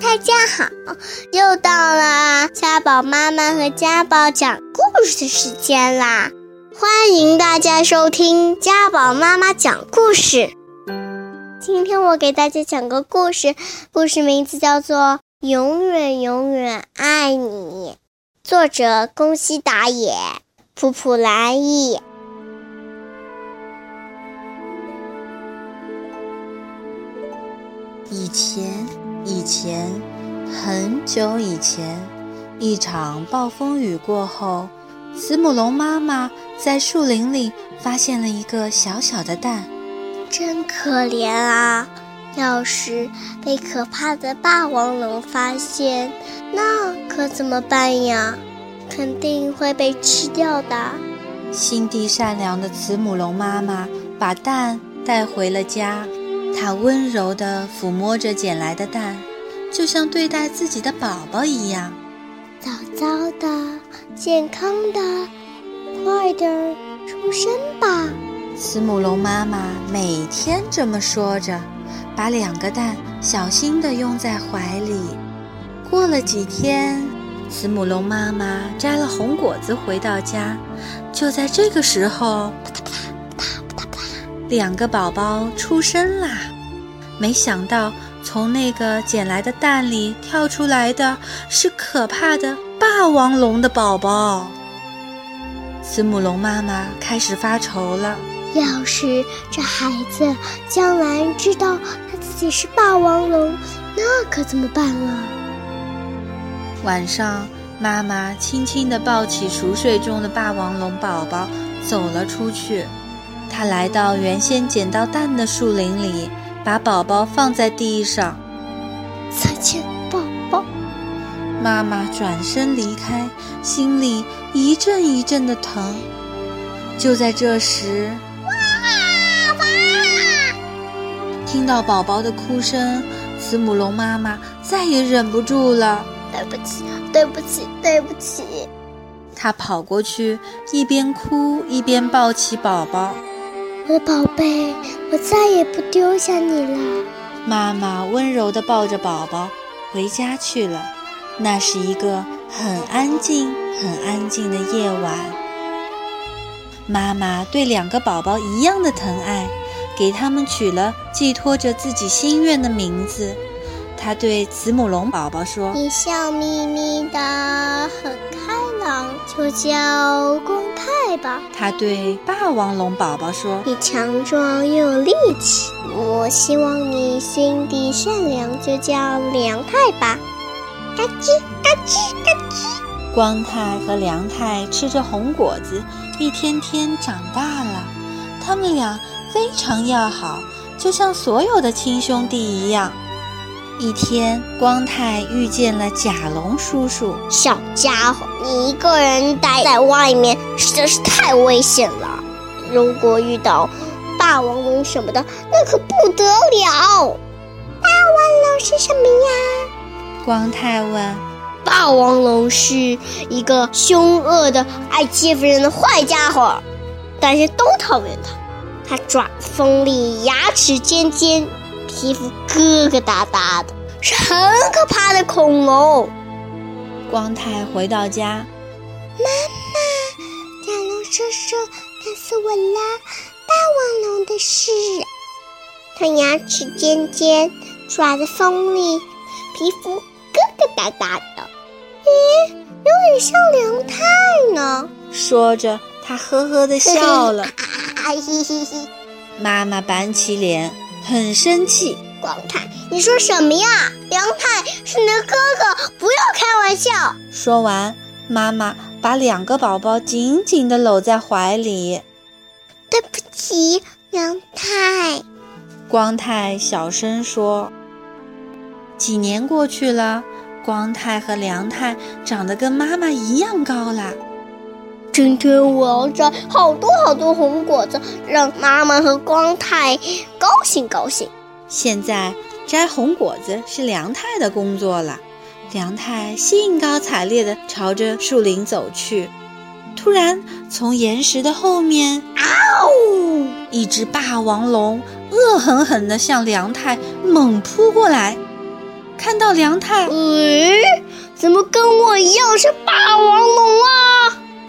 大家好，又到了家宝妈妈和家宝讲故事的时间啦！欢迎大家收听家宝妈妈讲故事。今天我给大家讲个故事，故事名字叫做《永远永远爱你》，作者宫西达也，普普兰译。以前，以前，很久以前，一场暴风雨过后，慈母龙妈妈在树林里发现了一个小小的蛋。真可怜啊！要是被可怕的霸王龙发现，那可怎么办呀？肯定会被吃掉的。心地善良的慈母龙妈妈把蛋带回了家。它温柔地抚摸着捡来的蛋，就像对待自己的宝宝一样。早早的，健康的，快点儿出生吧！慈母龙妈妈每天这么说着，把两个蛋小心地拥在怀里。过了几天，慈母龙妈妈摘了红果子回到家，就在这个时候。两个宝宝出生啦！没想到从那个捡来的蛋里跳出来的是可怕的霸王龙的宝宝。慈母龙妈妈开始发愁了：要是这孩子将来知道他自己是霸王龙，那可怎么办啊？晚上，妈妈轻轻地抱起熟睡中的霸王龙宝宝，走了出去。他来到原先捡到蛋的树林里，把宝宝放在地上。再见，宝宝。妈妈转身离开，心里一阵一阵的疼。就在这时，哇哇！听到宝宝的哭声，慈母龙妈妈再也忍不住了。对不起，对不起，对不起。她跑过去，一边哭一边抱起宝宝。我的宝贝，我再也不丢下你了。妈妈温柔地抱着宝宝回家去了。那是一个很安静、很安静的夜晚。妈妈对两个宝宝一样的疼爱，给他们取了寄托着自己心愿的名字。她对慈母龙宝宝说：“你笑眯眯的，很开朗，就叫光太吧。”他对霸王龙宝宝说：“你强壮又有力气，我希望你心地善良，就叫梁太吧。”嘎吱嘎吱嘎吱。光太和梁太吃着红果子，一天天长大了。他们俩非常要好，就像所有的亲兄弟一样。一天，光太遇见了甲龙叔叔。小家伙，你一个人待在外面实在是太危险了。如果遇到霸王龙什么的，那可不得了。霸王龙是什么呀？光太问。霸王龙是一个凶恶的、爱欺负人的坏家伙，大家都讨厌他。他爪锋利，牙齿尖尖。皮肤疙疙瘩瘩的，是很可怕的恐龙。光太回到家，妈妈，甲龙叔叔告诉我了霸王龙的事。它牙齿尖尖，爪子锋利，皮肤疙疙瘩瘩的。咦，有点像梁太呢。说着，他呵呵的笑了。妈妈板起脸。很生气，光太，你说什么呀？梁太是你的哥哥，不要开玩笑。说完，妈妈把两个宝宝紧紧地搂在怀里。对不起，梁太。光太小声说。几年过去了，光太和梁太长得跟妈妈一样高了。今天我要摘好多好多红果子，让妈妈和光太高兴高兴。现在摘红果子是梁太的工作了。梁太兴高采烈地朝着树林走去。突然，从岩石的后面，嗷！一只霸王龙恶狠狠地向梁太猛扑过来。看到梁太，诶，怎么跟我一样是霸王龙啊？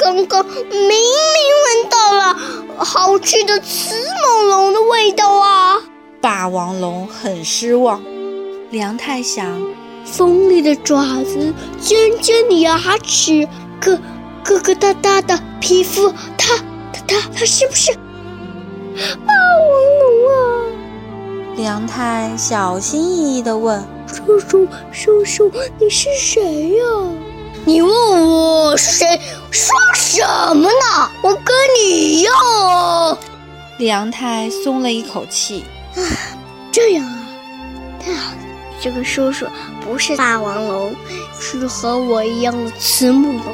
刚刚明明闻到了好吃的慈母龙的味道啊！霸王龙很失望。梁太想，锋利的爪子，尖尖的牙齿，疙疙疙瘩瘩的皮肤，它它它它是不是霸王龙啊？梁太小心翼翼地问：“叔叔，叔叔，你是谁呀？你问我是谁？说什么呢？我跟你一样哦。”梁太松了一口气。啊，这样啊，太好了！这个叔叔不是霸王龙，是和我一样的慈母龙，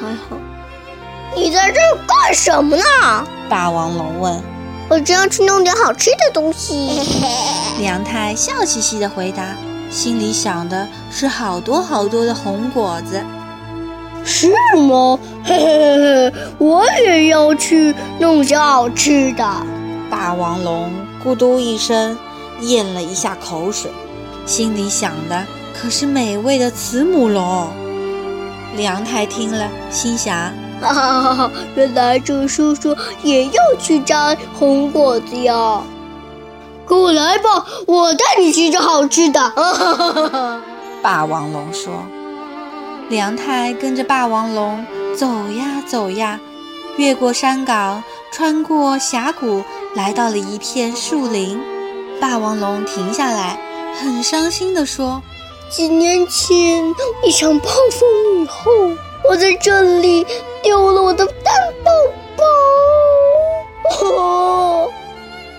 还好。你在这儿干什么呢？霸王龙问。我正要去弄点好吃的东西。梁太笑嘻嘻的回答，心里想的是好多好多的红果子。是吗？嘿嘿嘿嘿，我也要去弄些好吃的。霸王龙咕嘟一声咽了一下口水，心里想的可是美味的慈母龙。梁太听了，心想。哈哈哈！哈！原来这叔叔也要去摘红果子呀！跟我来吧，我带你去吃好吃的。哈哈哈哈！霸王龙说。梁太跟着霸王龙走呀走呀，越过山岗，穿过峡谷，来到了一片树林。霸王龙停下来，很伤心地说：“几年前一场暴风雨后。”我在这里丢了我的蛋宝宝。哦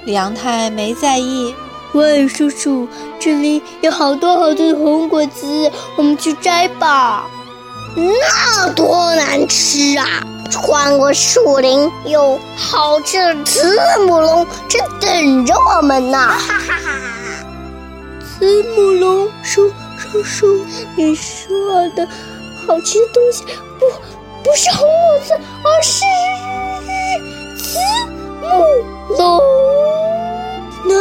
梁太没在意。喂，叔叔，这里有好多好多的红果子，我们去摘吧。那多难吃啊！穿过树林，有好吃的慈母龙正等着我们呢。哈哈哈！慈母龙，叔叔叔，你说的。好吃的东西不不是红果子，而是慈母龙。那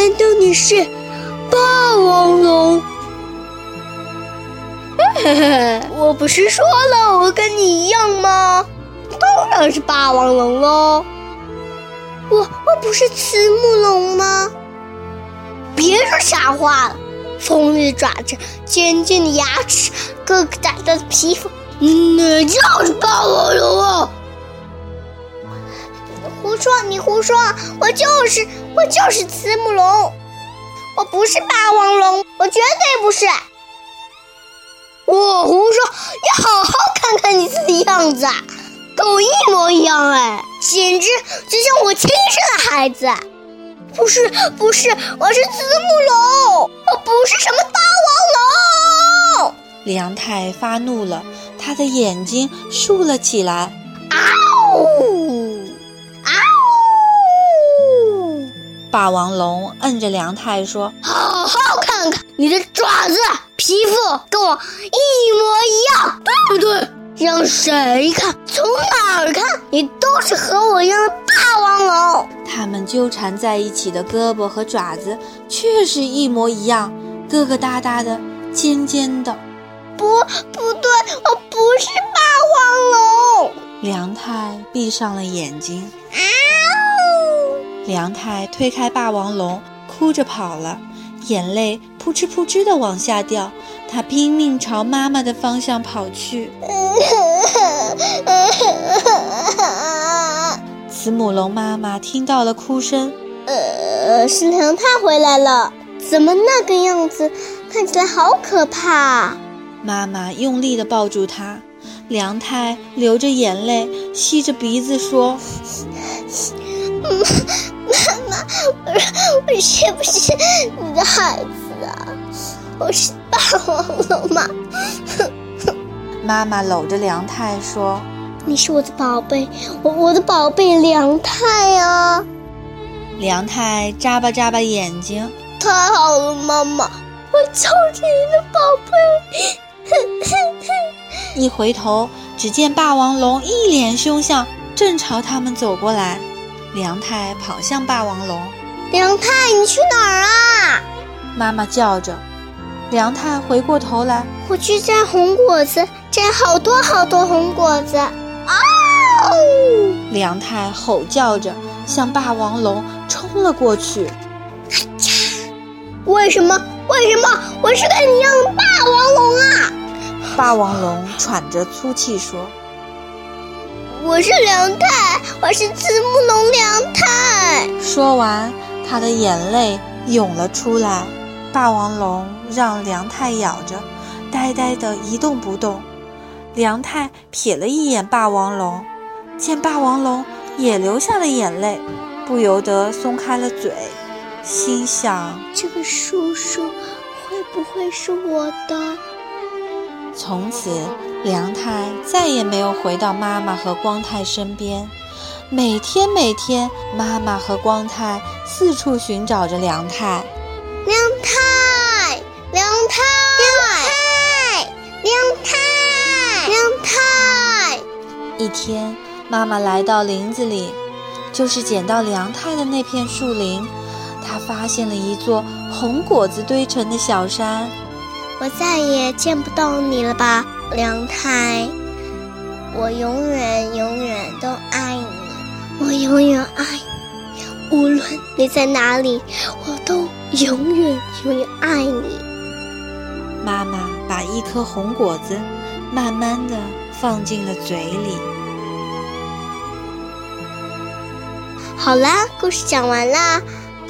难道你是霸王龙？我不是说了我跟你一样吗？当然是霸王龙喽。我我不是慈母龙吗？别说瞎话了。锋利的爪子，尖尖的牙齿，疙疙瘩瘩的皮肤，你就是霸王龙啊！胡说，你胡说！我就是我就是慈母龙，我不是霸王龙，我绝对不是！我胡说！你好好看看你自己样子啊，跟我一模一样哎，简直就像我亲生的孩子！不是不是，我是慈母龙，我不是什么霸王龙。梁太发怒了，他的眼睛竖了起来。嗷呜！嗷呜！霸王龙摁着梁太说：“看看你的爪子、皮肤，跟我一模一样，对不对？让谁看？从哪儿看？你都是和我一样的霸王龙。”它们纠缠在一起的胳膊和爪子确实一模一样，疙疙瘩瘩的，尖尖的。不，不对，我不是霸王龙。梁太闭上了眼睛。啊呜！梁太推开霸王龙，哭着跑了，眼泪扑哧扑哧的往下掉。他拼命朝妈妈的方向跑去。慈母龙妈妈听到了哭声，呃，是梁太回来了，怎么那个样子，看起来好可怕。妈妈用力地抱住他，梁太流着眼泪，吸着鼻子说：“ 我我是不是你的孩子啊？我是霸王龙吗？”妈妈搂着梁太说。你是我的宝贝，我我的宝贝梁太呀！梁太眨巴眨巴眼睛，太好了，妈妈，我就是你的宝贝。一回头，只见霸王龙一脸凶相，正朝他们走过来。梁太跑向霸王龙，梁太，你去哪儿啊？妈妈叫着。梁太回过头来，我去摘红果子，摘好多好多红果子。啊！梁太吼叫着向霸王龙冲了过去。为什么？为什么？我是跟你一样的霸王龙啊！霸王龙喘着粗气说：“我是梁太，我是慈母龙梁太。”说完，他的眼泪涌了出来。霸王龙让梁太咬着，呆呆的一动不动。梁太瞥了一眼霸王龙，见霸王龙也流下了眼泪，不由得松开了嘴，心想：这个叔叔会不会是我的？从此，梁太再也没有回到妈妈和光太身边。每天每天，妈妈和光太四处寻找着梁太。梁太，梁太，梁太，梁太。梁太一天，妈妈来到林子里，就是捡到梁太的那片树林。她发现了一座红果子堆成的小山。我再也见不到你了吧，梁太？我永远永远都爱你，我永远爱你，无论你在哪里，我都。永远永远爱你。妈妈把一颗红果子慢慢的放进了嘴里。好啦，故事讲完啦，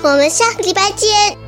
我们下个礼拜见。